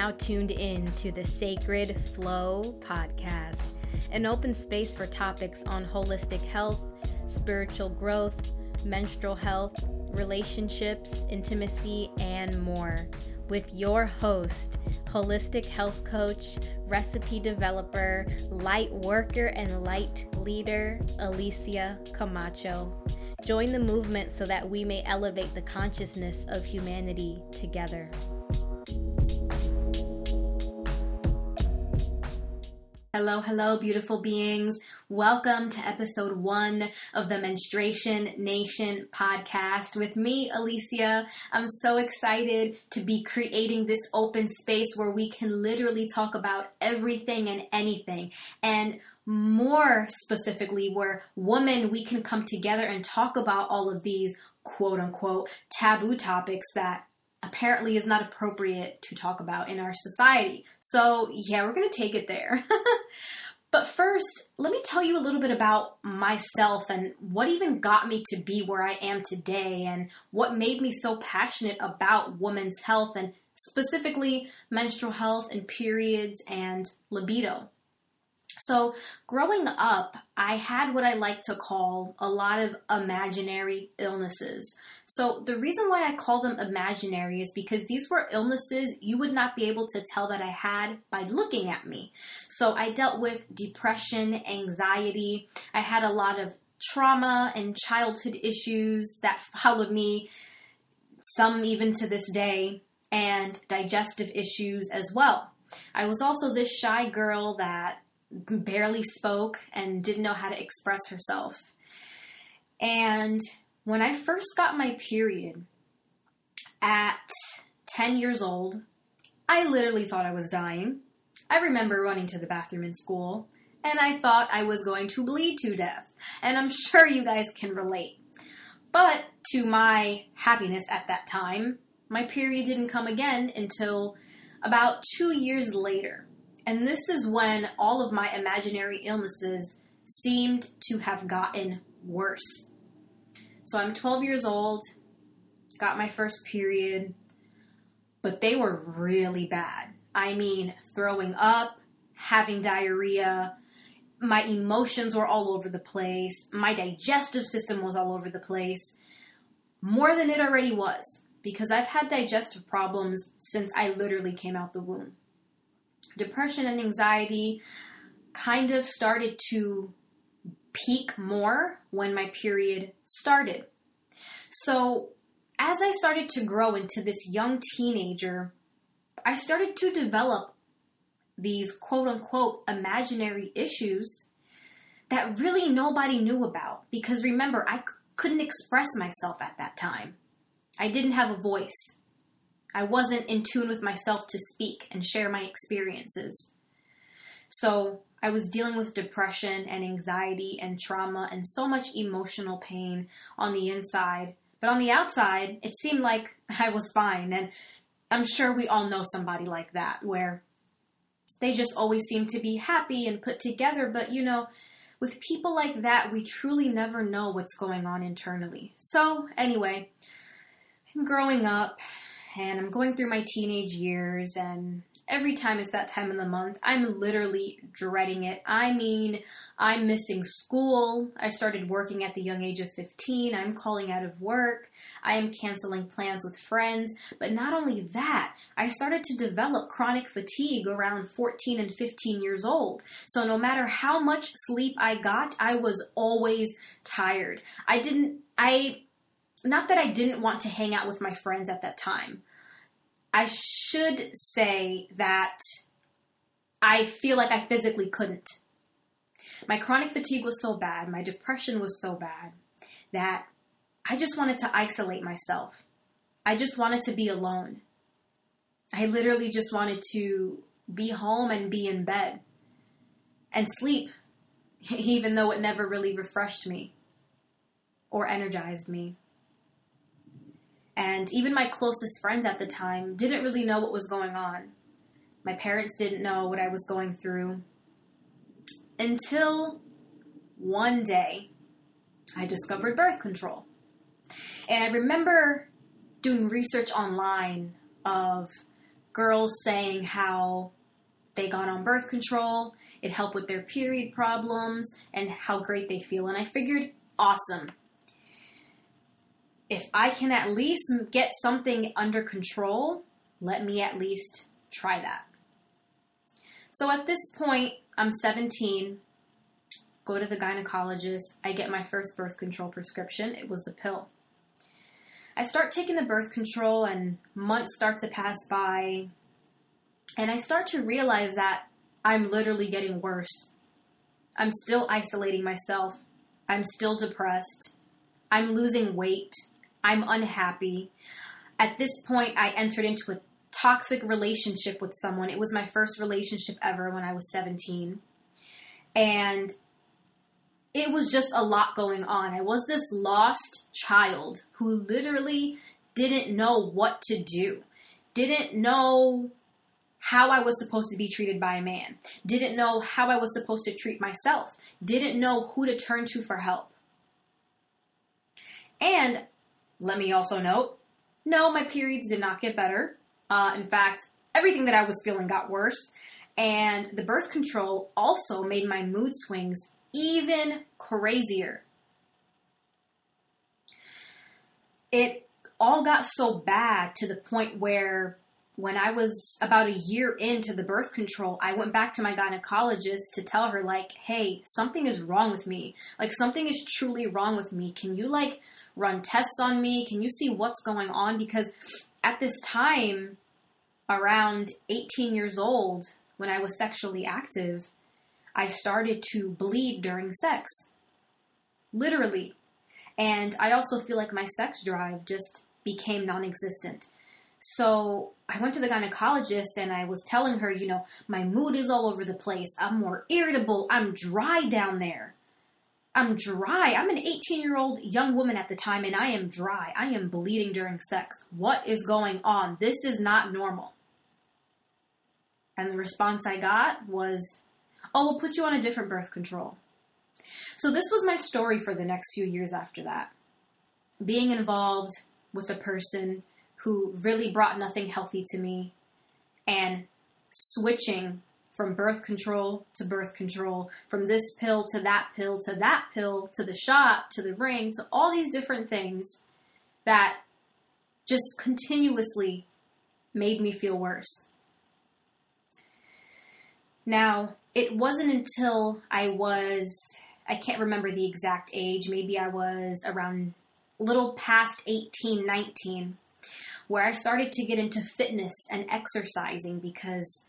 now tuned in to the Sacred Flow podcast, an open space for topics on holistic health, spiritual growth, menstrual health, relationships, intimacy, and more. With your host, holistic health coach, recipe developer, light worker, and light leader, Alicia Camacho. Join the movement so that we may elevate the consciousness of humanity together. Hello, hello, beautiful beings. Welcome to episode one of the Menstruation Nation podcast with me, Alicia. I'm so excited to be creating this open space where we can literally talk about everything and anything. And more specifically, where women, we can come together and talk about all of these quote unquote taboo topics that apparently is not appropriate to talk about in our society. So, yeah, we're going to take it there. but first, let me tell you a little bit about myself and what even got me to be where I am today and what made me so passionate about women's health and specifically menstrual health and periods and libido. So, growing up, I had what I like to call a lot of imaginary illnesses. So, the reason why I call them imaginary is because these were illnesses you would not be able to tell that I had by looking at me. So, I dealt with depression, anxiety, I had a lot of trauma and childhood issues that followed me, some even to this day, and digestive issues as well. I was also this shy girl that barely spoke and didn't know how to express herself. And when I first got my period at 10 years old, I literally thought I was dying. I remember running to the bathroom in school and I thought I was going to bleed to death. And I'm sure you guys can relate. But to my happiness at that time, my period didn't come again until about two years later. And this is when all of my imaginary illnesses seemed to have gotten worse. So I'm 12 years old, got my first period, but they were really bad. I mean, throwing up, having diarrhea, my emotions were all over the place, my digestive system was all over the place, more than it already was, because I've had digestive problems since I literally came out the womb depression and anxiety kind of started to peak more when my period started. So, as I started to grow into this young teenager, I started to develop these quote unquote imaginary issues that really nobody knew about. Because remember, I c- couldn't express myself at that time, I didn't have a voice. I wasn't in tune with myself to speak and share my experiences. So I was dealing with depression and anxiety and trauma and so much emotional pain on the inside. But on the outside, it seemed like I was fine. And I'm sure we all know somebody like that where they just always seem to be happy and put together. But you know, with people like that, we truly never know what's going on internally. So, anyway, I'm growing up and I'm going through my teenage years and every time it's that time of the month, I'm literally dreading it. I mean, I'm missing school. I started working at the young age of 15. I'm calling out of work. I am canceling plans with friends. But not only that, I started to develop chronic fatigue around 14 and 15 years old. So no matter how much sleep I got, I was always tired. I didn't, I, not that I didn't want to hang out with my friends at that time. I should say that I feel like I physically couldn't. My chronic fatigue was so bad, my depression was so bad that I just wanted to isolate myself. I just wanted to be alone. I literally just wanted to be home and be in bed and sleep, even though it never really refreshed me or energized me. And even my closest friends at the time didn't really know what was going on. My parents didn't know what I was going through. Until one day, I discovered birth control. And I remember doing research online of girls saying how they got on birth control, it helped with their period problems, and how great they feel. And I figured, awesome. If I can at least get something under control, let me at least try that. So at this point, I'm 17, go to the gynecologist, I get my first birth control prescription. It was the pill. I start taking the birth control, and months start to pass by, and I start to realize that I'm literally getting worse. I'm still isolating myself. I'm still depressed. I'm losing weight. I'm unhappy. At this point, I entered into a toxic relationship with someone. It was my first relationship ever when I was 17. And it was just a lot going on. I was this lost child who literally didn't know what to do, didn't know how I was supposed to be treated by a man, didn't know how I was supposed to treat myself, didn't know who to turn to for help. And let me also note no, my periods did not get better. Uh, in fact, everything that I was feeling got worse. And the birth control also made my mood swings even crazier. It all got so bad to the point where when I was about a year into the birth control, I went back to my gynecologist to tell her, like, hey, something is wrong with me. Like, something is truly wrong with me. Can you, like, run tests on me? Can you see what's going on? Because at this time, around 18 years old, when I was sexually active, I started to bleed during sex. Literally. And I also feel like my sex drive just became non existent. So I went to the gynecologist and I was telling her, you know, my mood is all over the place. I'm more irritable. I'm dry down there. I'm dry. I'm an 18 year old young woman at the time and I am dry. I am bleeding during sex. What is going on? This is not normal. And the response I got was, oh, we'll put you on a different birth control. So this was my story for the next few years after that. Being involved with a person who really brought nothing healthy to me and switching from birth control to birth control, from this pill to that pill to that pill to the shot to the ring to all these different things that just continuously made me feel worse. Now, it wasn't until I was, I can't remember the exact age, maybe I was around a little past 18, 19, where I started to get into fitness and exercising because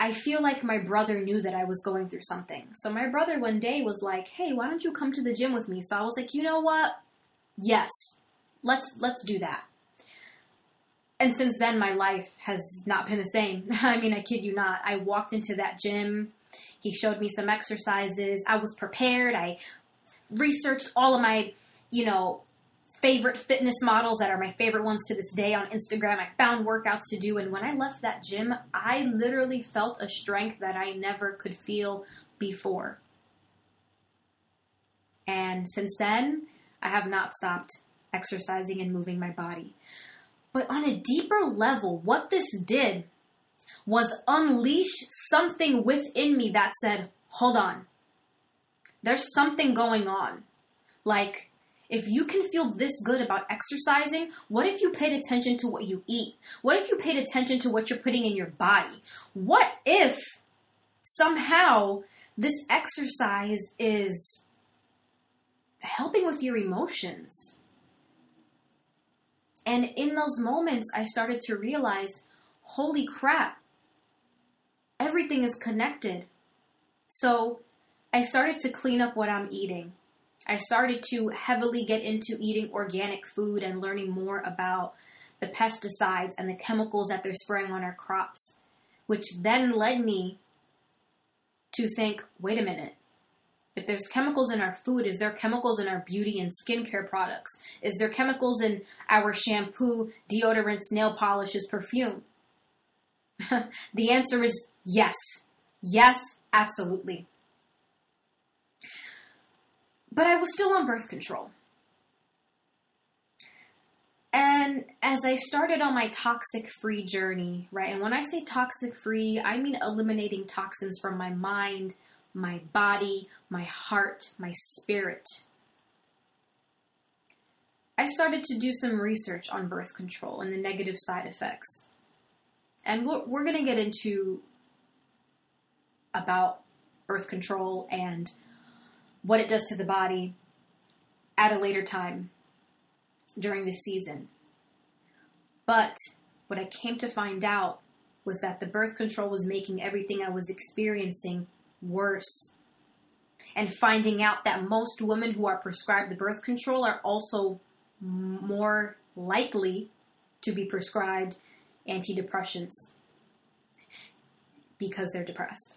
I feel like my brother knew that I was going through something. So my brother one day was like, "Hey, why don't you come to the gym with me?" So I was like, "You know what? Yes. Let's let's do that." And since then my life has not been the same. I mean, I kid you not. I walked into that gym. He showed me some exercises. I was prepared. I researched all of my, you know, favorite fitness models that are my favorite ones to this day on Instagram. I found workouts to do, and when I left that gym, I literally felt a strength that I never could feel before. And since then, I have not stopped exercising and moving my body. But on a deeper level, what this did was unleash something within me that said, hold on, there's something going on. Like, if you can feel this good about exercising, what if you paid attention to what you eat? What if you paid attention to what you're putting in your body? What if somehow this exercise is helping with your emotions? And in those moments, I started to realize holy crap, everything is connected. So I started to clean up what I'm eating. I started to heavily get into eating organic food and learning more about the pesticides and the chemicals that they're spraying on our crops, which then led me to think wait a minute. If there's chemicals in our food, is there chemicals in our beauty and skincare products? Is there chemicals in our shampoo, deodorants, nail polishes, perfume? the answer is yes. Yes, absolutely. But I was still on birth control. And as I started on my toxic free journey, right, and when I say toxic free, I mean eliminating toxins from my mind, my body, my heart, my spirit. I started to do some research on birth control and the negative side effects. And we're, we're going to get into about birth control and what it does to the body at a later time during the season. But what I came to find out was that the birth control was making everything I was experiencing worse. And finding out that most women who are prescribed the birth control are also more likely to be prescribed antidepressants because they're depressed.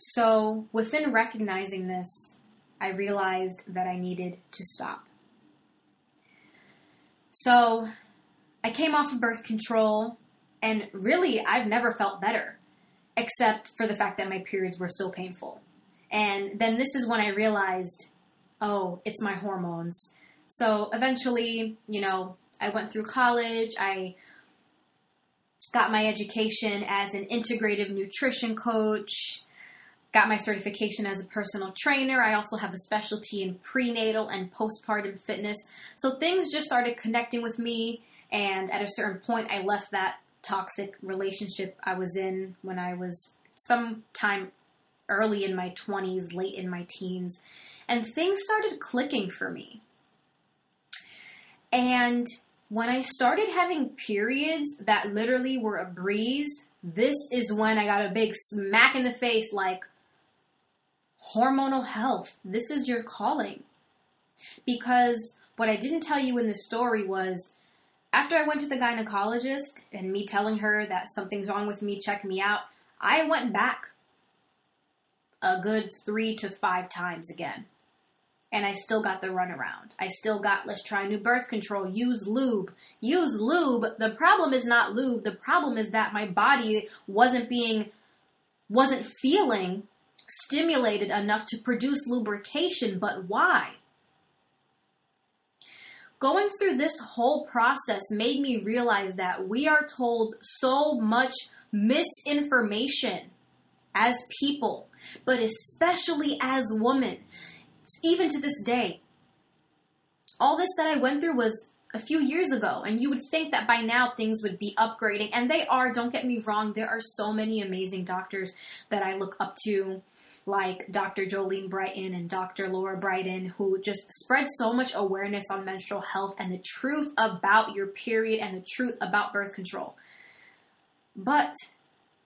So, within recognizing this, I realized that I needed to stop. So, I came off of birth control, and really, I've never felt better, except for the fact that my periods were so painful. And then this is when I realized, oh, it's my hormones. So, eventually, you know, I went through college, I got my education as an integrative nutrition coach got my certification as a personal trainer. I also have a specialty in prenatal and postpartum fitness. So things just started connecting with me. And at a certain point, I left that toxic relationship I was in when I was sometime early in my 20s, late in my teens. And things started clicking for me. And when I started having periods that literally were a breeze, this is when I got a big smack in the face like, hormonal health. This is your calling. Because what I didn't tell you in the story was after I went to the gynecologist and me telling her that something's wrong with me, check me out, I went back a good three to five times again. And I still got the runaround. I still got let's try new birth control, use lube. Use lube. The problem is not lube. The problem is that my body wasn't being, wasn't feeling stimulated enough to produce lubrication, but why? Going through this whole process made me realize that we are told so much misinformation as people, but especially as women, even to this day. All this that I went through was a few years ago, and you would think that by now things would be upgrading, and they are. Don't get me wrong, there are so many amazing doctors that I look up to like Dr. Jolene Brighten and Dr. Laura Briden, who just spread so much awareness on menstrual health and the truth about your period and the truth about birth control. But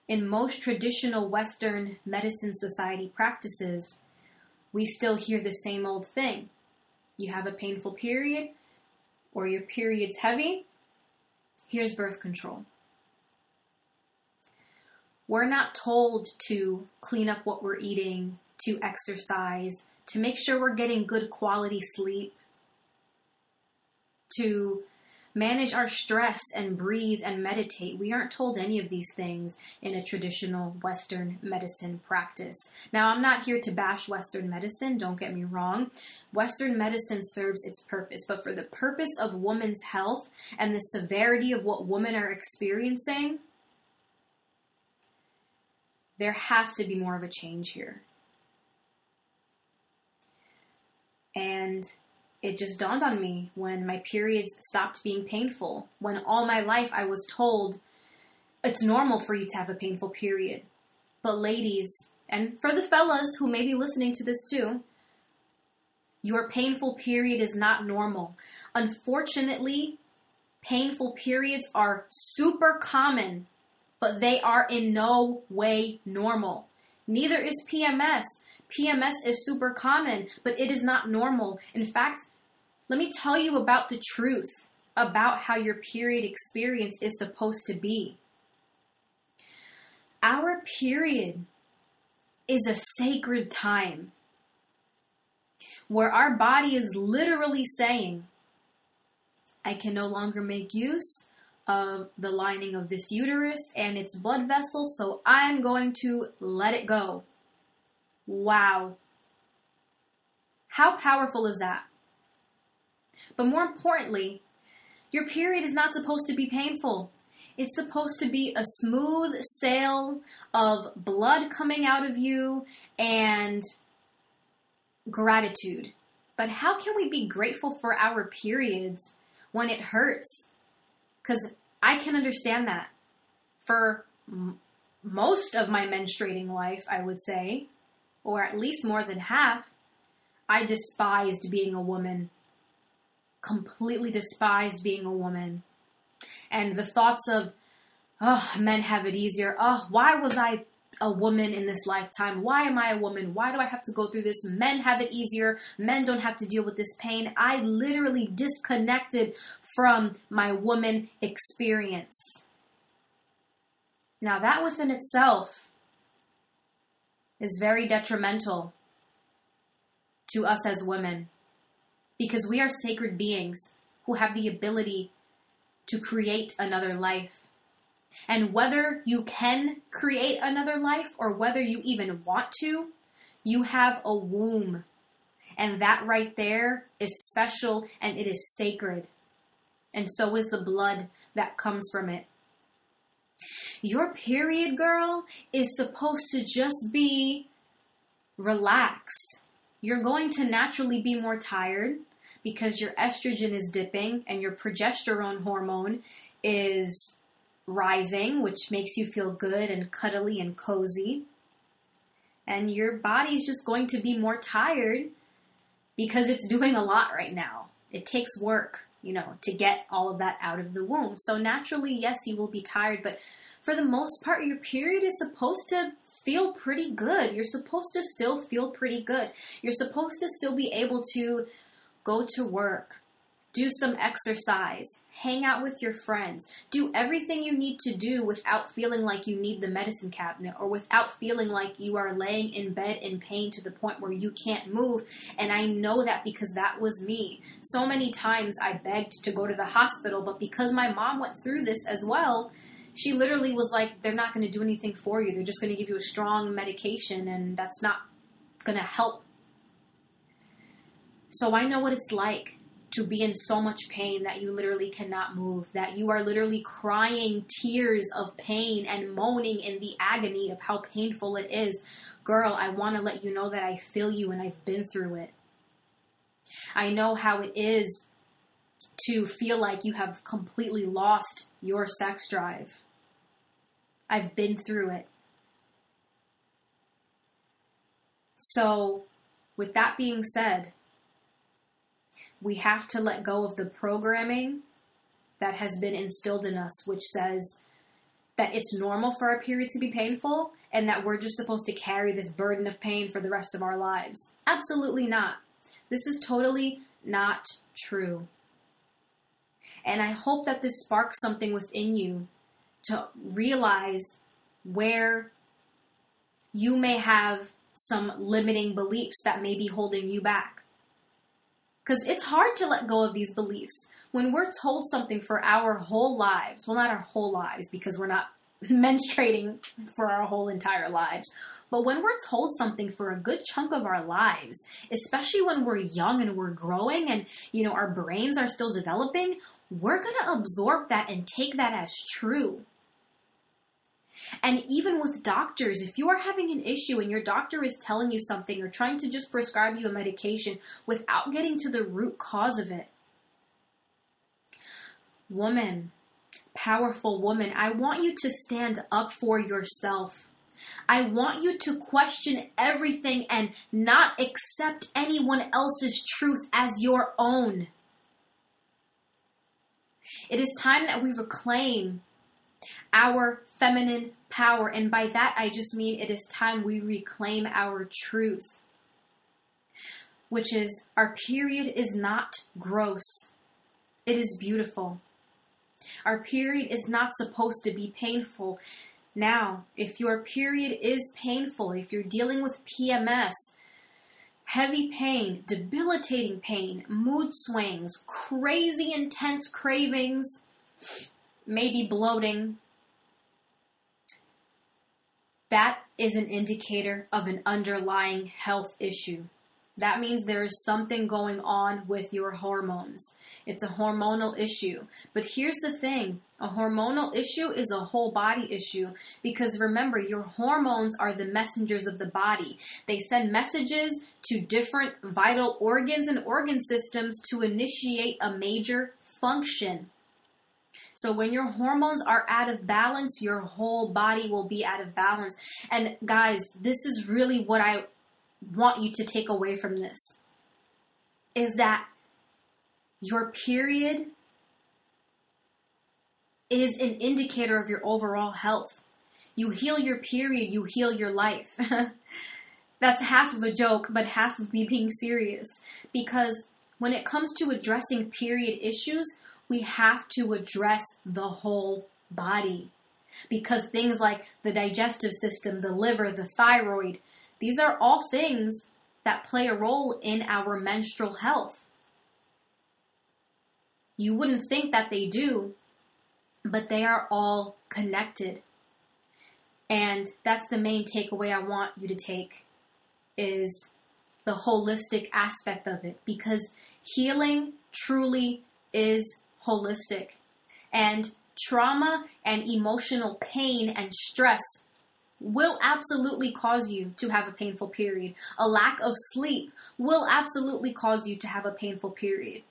in most traditional Western medicine society practices, we still hear the same old thing. You have a painful period, or your period's heavy, here's birth control. We're not told to clean up what we're eating, to exercise, to make sure we're getting good quality sleep, to manage our stress and breathe and meditate. We aren't told any of these things in a traditional Western medicine practice. Now, I'm not here to bash Western medicine, don't get me wrong. Western medicine serves its purpose, but for the purpose of women's health and the severity of what women are experiencing, there has to be more of a change here. And it just dawned on me when my periods stopped being painful, when all my life I was told it's normal for you to have a painful period. But, ladies, and for the fellas who may be listening to this too, your painful period is not normal. Unfortunately, painful periods are super common but they are in no way normal. Neither is PMS. PMS is super common, but it is not normal. In fact, let me tell you about the truth about how your period experience is supposed to be. Our period is a sacred time where our body is literally saying, I can no longer make use of the lining of this uterus and its blood vessels, so I'm going to let it go. Wow. How powerful is that? But more importantly, your period is not supposed to be painful. It's supposed to be a smooth sail of blood coming out of you and gratitude. But how can we be grateful for our periods when it hurts? Because I can understand that. For m- most of my menstruating life, I would say, or at least more than half, I despised being a woman. Completely despised being a woman. And the thoughts of, oh, men have it easier. Oh, why was I a woman in this lifetime? Why am I a woman? Why do I have to go through this? Men have it easier. Men don't have to deal with this pain. I literally disconnected from my woman experience. Now, that within itself is very detrimental to us as women because we are sacred beings who have the ability to create another life. And whether you can create another life or whether you even want to, you have a womb. And that right there is special and it is sacred. And so is the blood that comes from it. Your period, girl, is supposed to just be relaxed. You're going to naturally be more tired because your estrogen is dipping and your progesterone hormone is rising, which makes you feel good and cuddly and cozy. And your body is just going to be more tired because it's doing a lot right now. It takes work, you know, to get all of that out of the womb. So naturally, yes, you will be tired, but for the most part, your period is supposed to feel pretty good. You're supposed to still feel pretty good. You're supposed to still be able to go to work, do some exercise, hang out with your friends, do everything you need to do without feeling like you need the medicine cabinet or without feeling like you are laying in bed in pain to the point where you can't move. And I know that because that was me. So many times I begged to go to the hospital, but because my mom went through this as well, she literally was like, they're not going to do anything for you. They're just going to give you a strong medication, and that's not going to help. So I know what it's like to be in so much pain that you literally cannot move, that you are literally crying tears of pain and moaning in the agony of how painful it is. Girl, I want to let you know that I feel you and I've been through it. I know how it is to feel like you have completely lost your sex drive. I've been through it. So, with that being said, we have to let go of the programming that has been instilled in us, which says that it's normal for our period to be painful and that we're just supposed to carry this burden of pain for the rest of our lives. Absolutely not. This is totally not true. And I hope that this sparks something within you to realize where you may have some limiting beliefs that may be holding you back. Because it's hard to let go of these beliefs. When we're told something for our whole lives, well, not our whole lives because we're not menstruating for our whole entire lives, but when we're told something for a good chunk of our lives, especially when we're young and we're growing and, you know, our brains are still developing, we're going to absorb that and take that as true. And even with doctors, if you are having an issue and your doctor is telling you something or trying to just prescribe you a medication without getting to the root cause of it, woman, powerful woman, I want you to stand up for yourself. I want you to question everything and not accept anyone else's truth as your own. It is time that we reclaim our feminine power. And by that, I just mean it is time we reclaim our truth, which is our period is not gross, it is beautiful. Our period is not supposed to be painful. Now, if your period is painful, if you're dealing with PMS, heavy pain, debilitating pain, mood swings, crazy intense cravings, maybe bloating, that is an indicator of an underlying health issue. That means there is something going on with your hormones. It's a hormonal issue. But here's the thing a hormonal issue is a whole body issue because remember, your hormones are the messengers of the body. They send messages to different vital organs and organ systems to initiate a major function. So when your hormones are out of balance, your whole body will be out of balance. And guys, this is really what I want you to take away from this is that your period is an indicator of your overall health. You heal your period, you heal your life. That's half of a joke, but half of me being serious. Because when it comes to addressing period issues, we have to address the whole body. Because things like the digestive system, the liver, the thyroid, these are all things that play a role in our menstrual health. You wouldn't think that they do, but they are all connected. And that's the main takeaway I want you to take is the holistic aspect of it because healing truly is holistic. And trauma and emotional pain and stress will absolutely cause you to have a painful period. A lack of sleep will absolutely cause you to have a painful period.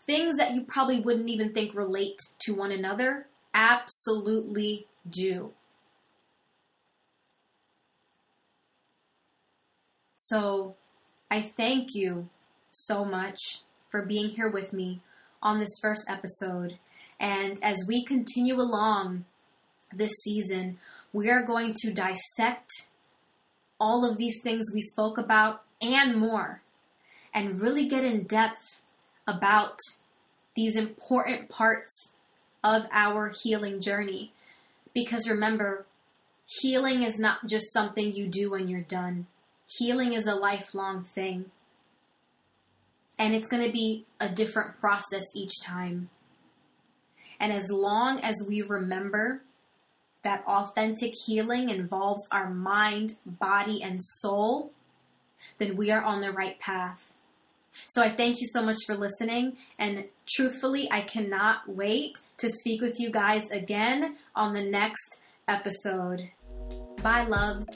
Things that you probably wouldn't even think relate to one another absolutely do. So, I thank you so much for being here with me on this first episode. And as we continue along this season, we are going to dissect all of these things we spoke about and more, and really get in depth about these important parts of our healing journey. Because remember, healing is not just something you do when you're done, healing is a lifelong thing. And it's going to be a different process each time. And as long as we remember that authentic healing involves our mind, body, and soul, then we are on the right path. So I thank you so much for listening. And truthfully, I cannot wait to speak with you guys again on the next episode. Bye, loves.